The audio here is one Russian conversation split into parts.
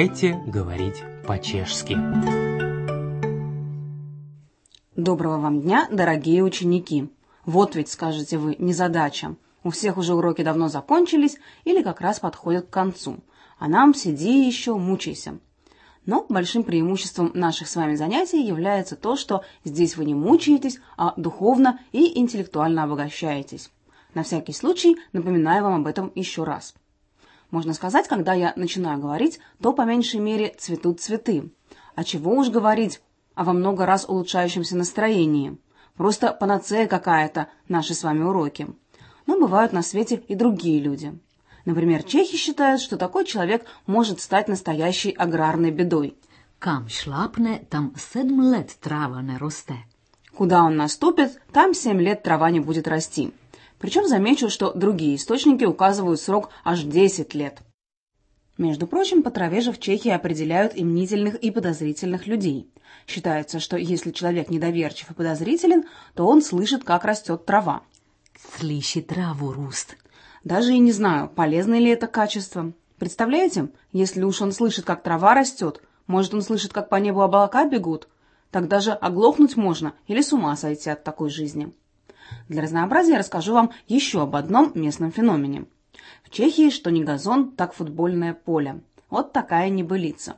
Давайте говорить по-чешски. Доброго вам дня, дорогие ученики! Вот ведь, скажете вы, незадача. У всех уже уроки давно закончились или как раз подходят к концу. А нам сиди еще, мучайся. Но большим преимуществом наших с вами занятий является то, что здесь вы не мучаетесь, а духовно и интеллектуально обогащаетесь. На всякий случай напоминаю вам об этом еще раз. Можно сказать, когда я начинаю говорить, то по меньшей мере цветут цветы. А чего уж говорить о во много раз улучшающемся настроении. Просто панацея какая-то наши с вами уроки. Но бывают на свете и другие люди. Например, чехи считают, что такой человек может стать настоящей аграрной бедой. Kam šlápne, там sedm лет трава не росте. Куда он наступит, там семь лет трава не будет расти. Причем замечу, что другие источники указывают срок аж 10 лет. Между прочим, по траве же в Чехии определяют и мнительных, и подозрительных людей. Считается, что если человек недоверчив и подозрителен, то он слышит, как растет трава. Слышит траву руст. Даже и не знаю, полезно ли это качество. Представляете, если уж он слышит, как трава растет, может, он слышит, как по небу облака бегут, тогда же оглохнуть можно или с ума сойти от такой жизни. Для разнообразия расскажу вам еще об одном местном феномене. В Чехии что не газон, так футбольное поле. Вот такая небылица.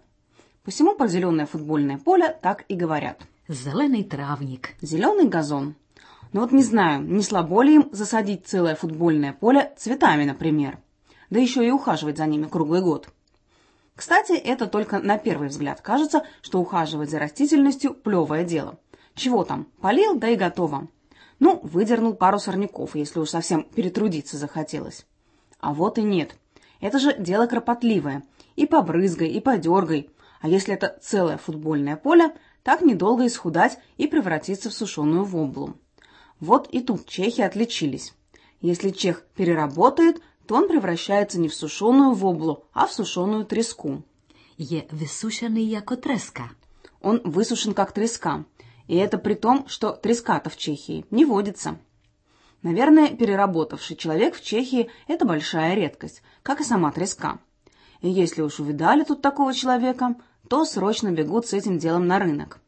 Посему про зеленое футбольное поле так и говорят. Зеленый травник. Зеленый газон. Но вот не знаю, не слабо ли им засадить целое футбольное поле цветами, например. Да еще и ухаживать за ними круглый год. Кстати, это только на первый взгляд кажется, что ухаживать за растительностью – плевое дело. Чего там, полил, да и готово. Ну, выдернул пару сорняков, если уж совсем перетрудиться захотелось. А вот и нет. Это же дело кропотливое. И побрызгай, и подергай. А если это целое футбольное поле, так недолго исхудать и превратиться в сушеную воблу. Вот и тут чехи отличились. Если чех переработает, то он превращается не в сушеную воблу, а в сушеную треску. Е высушенный яко треска. Он высушен как треска. И это при том, что треска-то в Чехии не водится. Наверное, переработавший человек в Чехии – это большая редкость, как и сама треска. И если уж увидали тут такого человека, то срочно бегут с этим делом на рынок.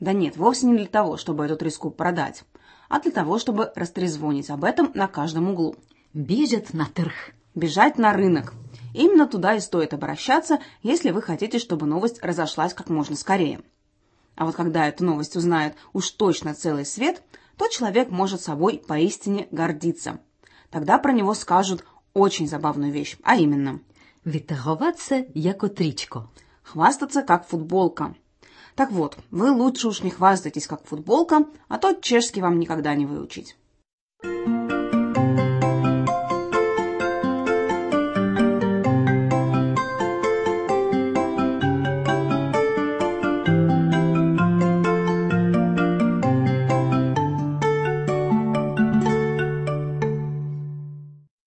Да нет, вовсе не для того, чтобы эту треску продать, а для того, чтобы растрезвонить об этом на каждом углу. Бежит на трх. Бежать на рынок. Именно туда и стоит обращаться, если вы хотите, чтобы новость разошлась как можно скорее. А вот когда эту новость узнает уж точно целый свет, то человек может собой поистине гордиться. Тогда про него скажут очень забавную вещь, а именно Витаговаться яко тричко. хвастаться как футболка. Так вот, вы лучше уж не хвастайтесь как футболка, а то чешский вам никогда не выучить.